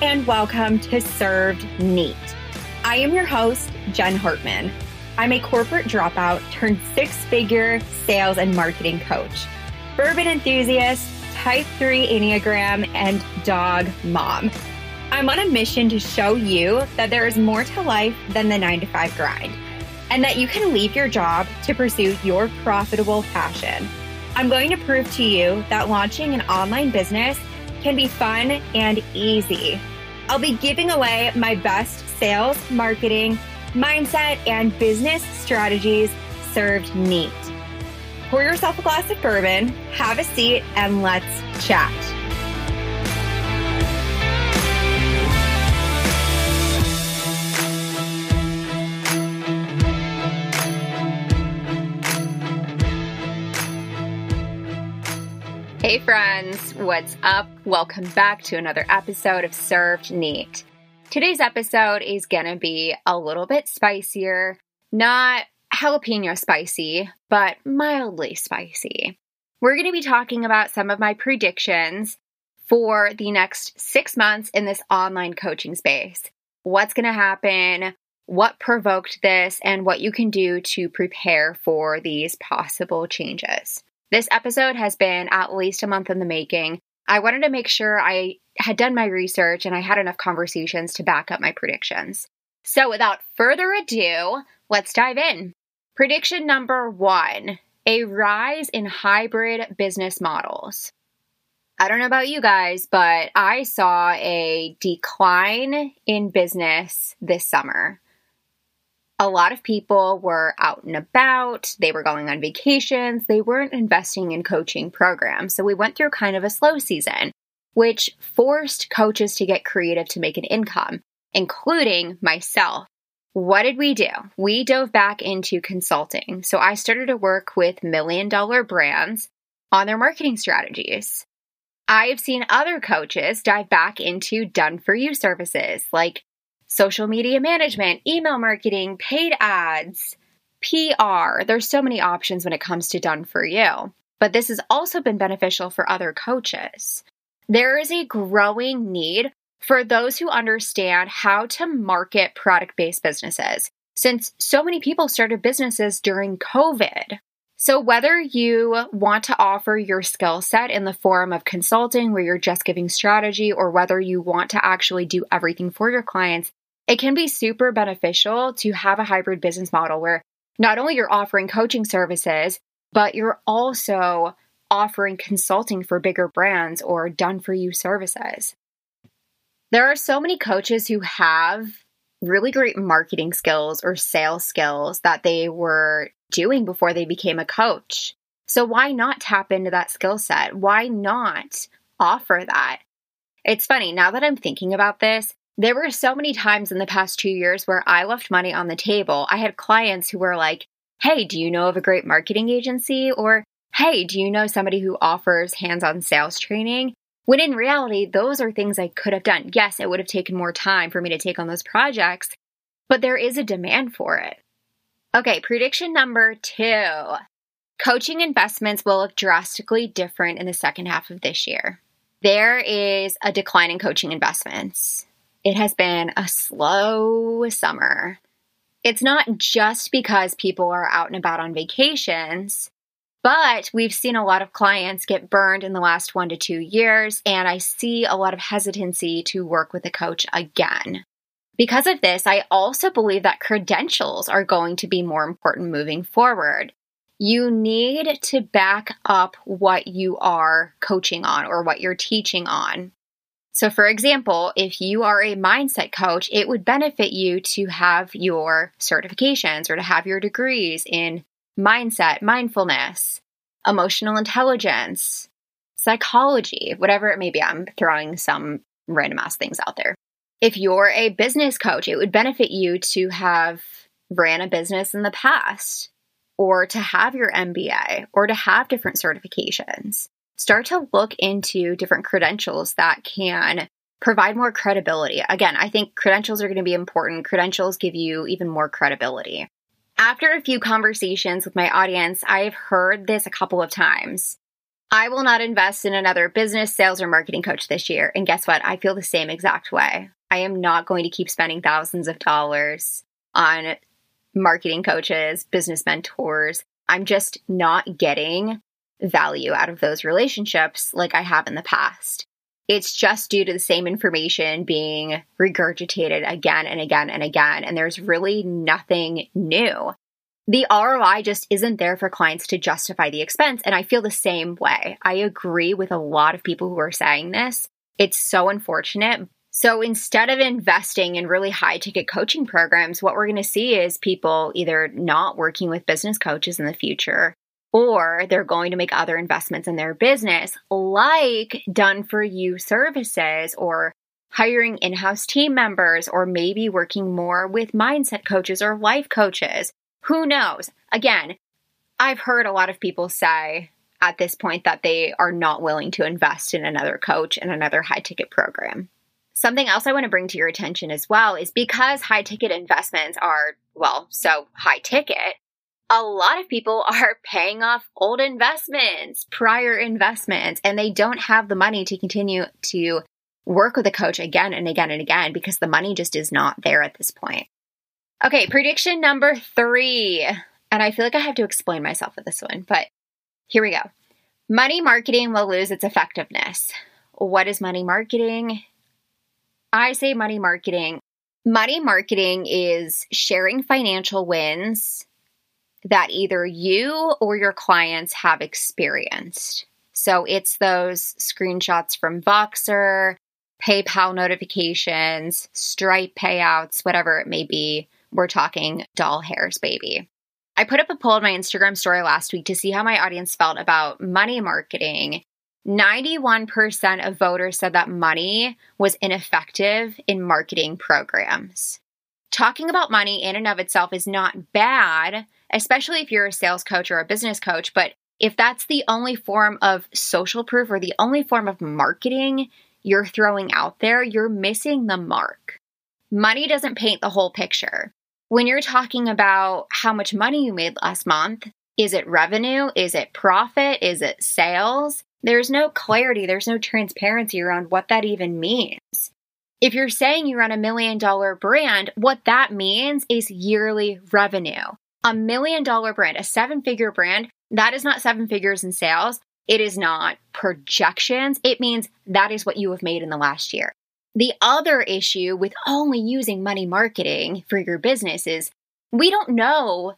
and welcome to Served Neat. I am your host, Jen Hartman. I'm a corporate dropout turned six figure sales and marketing coach, bourbon enthusiast, type 3 Enneagram, and dog mom. I'm on a mission to show you that there is more to life than the nine to five grind and that you can leave your job to pursue your profitable passion. I'm going to prove to you that launching an online business can be fun and easy. I'll be giving away my best sales, marketing, mindset, and business strategies served neat. Pour yourself a glass of bourbon, have a seat, and let's chat. Hey, friends, what's up? Welcome back to another episode of Served Neat. Today's episode is gonna be a little bit spicier, not jalapeno spicy, but mildly spicy. We're gonna be talking about some of my predictions for the next six months in this online coaching space. What's gonna happen? What provoked this, and what you can do to prepare for these possible changes. This episode has been at least a month in the making. I wanted to make sure I had done my research and I had enough conversations to back up my predictions. So, without further ado, let's dive in. Prediction number one a rise in hybrid business models. I don't know about you guys, but I saw a decline in business this summer a lot of people were out and about, they were going on vacations, they weren't investing in coaching programs. So we went through kind of a slow season, which forced coaches to get creative to make an income, including myself. What did we do? We dove back into consulting. So I started to work with million dollar brands on their marketing strategies. I have seen other coaches dive back into done for you services like social media management, email marketing, paid ads, PR. There's so many options when it comes to done for you. But this has also been beneficial for other coaches. There is a growing need for those who understand how to market product based businesses since so many people started businesses during COVID. So, whether you want to offer your skill set in the form of consulting where you're just giving strategy, or whether you want to actually do everything for your clients, it can be super beneficial to have a hybrid business model where not only you're offering coaching services, but you're also offering consulting for bigger brands or done for you services. There are so many coaches who have really great marketing skills or sales skills that they were doing before they became a coach. So, why not tap into that skill set? Why not offer that? It's funny, now that I'm thinking about this, there were so many times in the past two years where I left money on the table. I had clients who were like, Hey, do you know of a great marketing agency? Or, Hey, do you know somebody who offers hands on sales training? When in reality, those are things I could have done. Yes, it would have taken more time for me to take on those projects, but there is a demand for it. Okay, prediction number two coaching investments will look drastically different in the second half of this year. There is a decline in coaching investments. It has been a slow summer. It's not just because people are out and about on vacations, but we've seen a lot of clients get burned in the last one to two years, and I see a lot of hesitancy to work with a coach again. Because of this, I also believe that credentials are going to be more important moving forward. You need to back up what you are coaching on or what you're teaching on. So, for example, if you are a mindset coach, it would benefit you to have your certifications or to have your degrees in mindset, mindfulness, emotional intelligence, psychology, whatever it may be. I'm throwing some random ass things out there. If you're a business coach, it would benefit you to have ran a business in the past or to have your MBA or to have different certifications start to look into different credentials that can provide more credibility. Again, I think credentials are going to be important. Credentials give you even more credibility. After a few conversations with my audience, I've heard this a couple of times. I will not invest in another business, sales, or marketing coach this year. And guess what? I feel the same exact way. I am not going to keep spending thousands of dollars on marketing coaches, business mentors. I'm just not getting value out of those relationships like I have in the past. It's just due to the same information being regurgitated again and again and again. And there's really nothing new. The ROI just isn't there for clients to justify the expense. And I feel the same way. I agree with a lot of people who are saying this. It's so unfortunate. So instead of investing in really high ticket coaching programs, what we're going to see is people either not working with business coaches in the future or they're going to make other investments in their business, like done for you services or hiring in house team members, or maybe working more with mindset coaches or life coaches. Who knows? Again, I've heard a lot of people say at this point that they are not willing to invest in another coach and another high ticket program. Something else I want to bring to your attention as well is because high ticket investments are, well, so high ticket, a lot of people are paying off old investments, prior investments, and they don't have the money to continue to work with a coach again and again and again because the money just is not there at this point. Okay, prediction number three. And I feel like I have to explain myself with this one, but here we go. Money marketing will lose its effectiveness. What is money marketing? I say money marketing. Money marketing is sharing financial wins that either you or your clients have experienced. So it's those screenshots from Voxer, PayPal notifications, Stripe payouts, whatever it may be. We're talking doll hairs, baby. I put up a poll on my Instagram story last week to see how my audience felt about money marketing. 91% of voters said that money was ineffective in marketing programs. Talking about money in and of itself is not bad, especially if you're a sales coach or a business coach. But if that's the only form of social proof or the only form of marketing you're throwing out there, you're missing the mark. Money doesn't paint the whole picture. When you're talking about how much money you made last month, is it revenue? Is it profit? Is it sales? There's no clarity, there's no transparency around what that even means. If you're saying you run a million dollar brand, what that means is yearly revenue a million dollar brand, a seven figure brand, that is not seven figures in sales. It is not projections. It means that is what you have made in the last year. The other issue with only using money marketing for your business is we don't know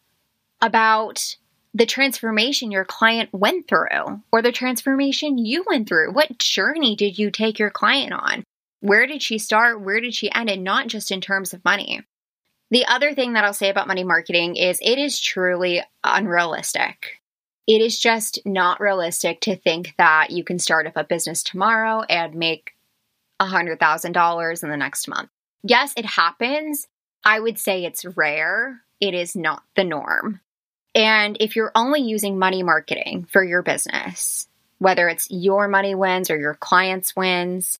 about the transformation your client went through or the transformation you went through. What journey did you take your client on? Where did she start? Where did she end? And not just in terms of money. The other thing that I'll say about money marketing is it is truly unrealistic. It is just not realistic to think that you can start up a business tomorrow and make $100,000 in the next month. Yes, it happens. I would say it's rare. It is not the norm. And if you're only using money marketing for your business, whether it's your money wins or your clients' wins,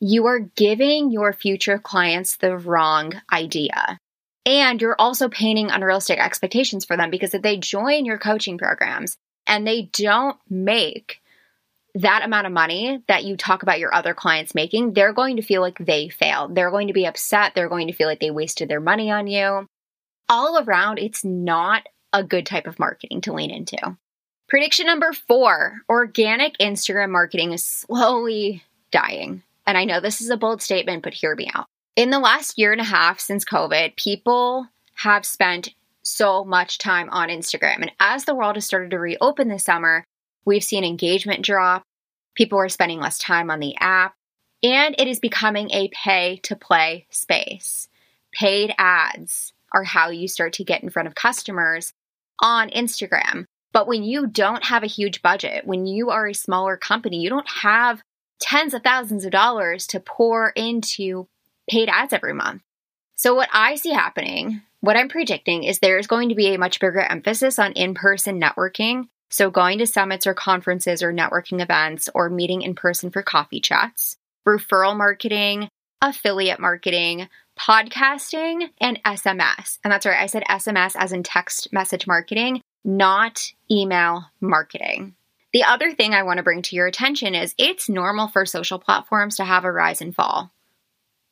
you are giving your future clients the wrong idea. And you're also painting unrealistic expectations for them because if they join your coaching programs and they don't make that amount of money that you talk about your other clients making, they're going to feel like they failed. They're going to be upset. They're going to feel like they wasted their money on you. All around, it's not a good type of marketing to lean into. Prediction number four organic Instagram marketing is slowly dying. And I know this is a bold statement, but hear me out in the last year and a half since COVID, people have spent so much time on Instagram. And as the world has started to reopen this summer, we've seen engagement drop. People are spending less time on the app, and it is becoming a pay to play space. Paid ads are how you start to get in front of customers on Instagram. But when you don't have a huge budget, when you are a smaller company, you don't have tens of thousands of dollars to pour into paid ads every month. So, what I see happening, what I'm predicting is there's going to be a much bigger emphasis on in person networking. So, going to summits or conferences or networking events or meeting in person for coffee chats, referral marketing, affiliate marketing, podcasting, and SMS. And that's right, I said SMS as in text message marketing, not email marketing. The other thing I want to bring to your attention is it's normal for social platforms to have a rise and fall.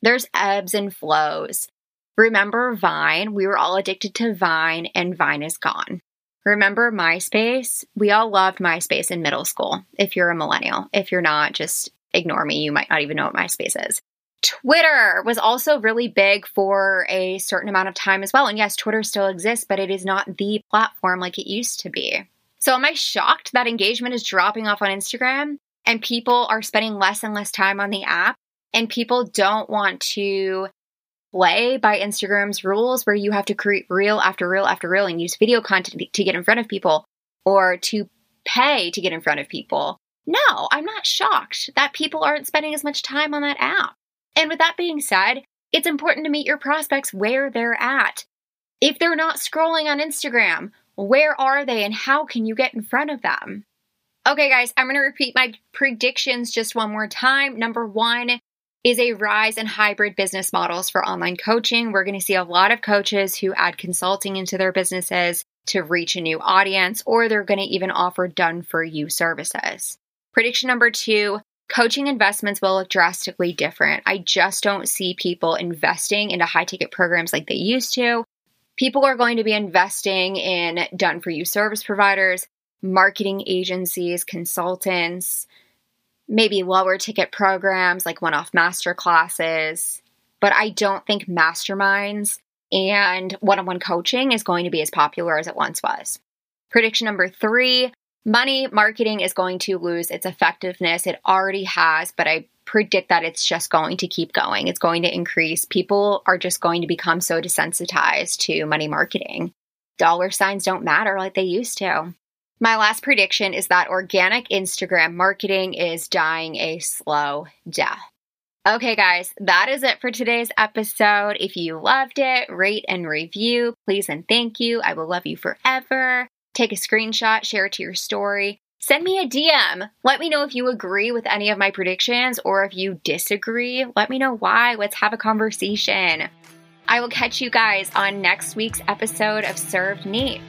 There's ebbs and flows. Remember Vine? We were all addicted to Vine, and Vine is gone. Remember MySpace? We all loved MySpace in middle school. If you're a millennial, if you're not, just ignore me. You might not even know what MySpace is. Twitter was also really big for a certain amount of time as well. And yes, Twitter still exists, but it is not the platform like it used to be. So, am I shocked that engagement is dropping off on Instagram and people are spending less and less time on the app and people don't want to play by Instagram's rules where you have to create reel after reel after reel and use video content to get in front of people or to pay to get in front of people? No, I'm not shocked that people aren't spending as much time on that app. And with that being said, it's important to meet your prospects where they're at. If they're not scrolling on Instagram, where are they and how can you get in front of them? Okay, guys, I'm going to repeat my predictions just one more time. Number one is a rise in hybrid business models for online coaching. We're going to see a lot of coaches who add consulting into their businesses to reach a new audience, or they're going to even offer done for you services. Prediction number two coaching investments will look drastically different. I just don't see people investing into high ticket programs like they used to. People are going to be investing in done for you service providers, marketing agencies, consultants, maybe lower ticket programs like one off master classes. But I don't think masterminds and one on one coaching is going to be as popular as it once was. Prediction number three money marketing is going to lose its effectiveness. It already has, but I predict that it's just going to keep going. It's going to increase. People are just going to become so desensitized to money marketing. Dollar signs don't matter like they used to. My last prediction is that organic Instagram marketing is dying a slow death. Okay, guys, that is it for today's episode. If you loved it, rate and review, please and thank you. I will love you forever. Take a screenshot, share it to your story. Send me a DM. Let me know if you agree with any of my predictions or if you disagree. Let me know why. Let's have a conversation. I will catch you guys on next week's episode of Served Neat.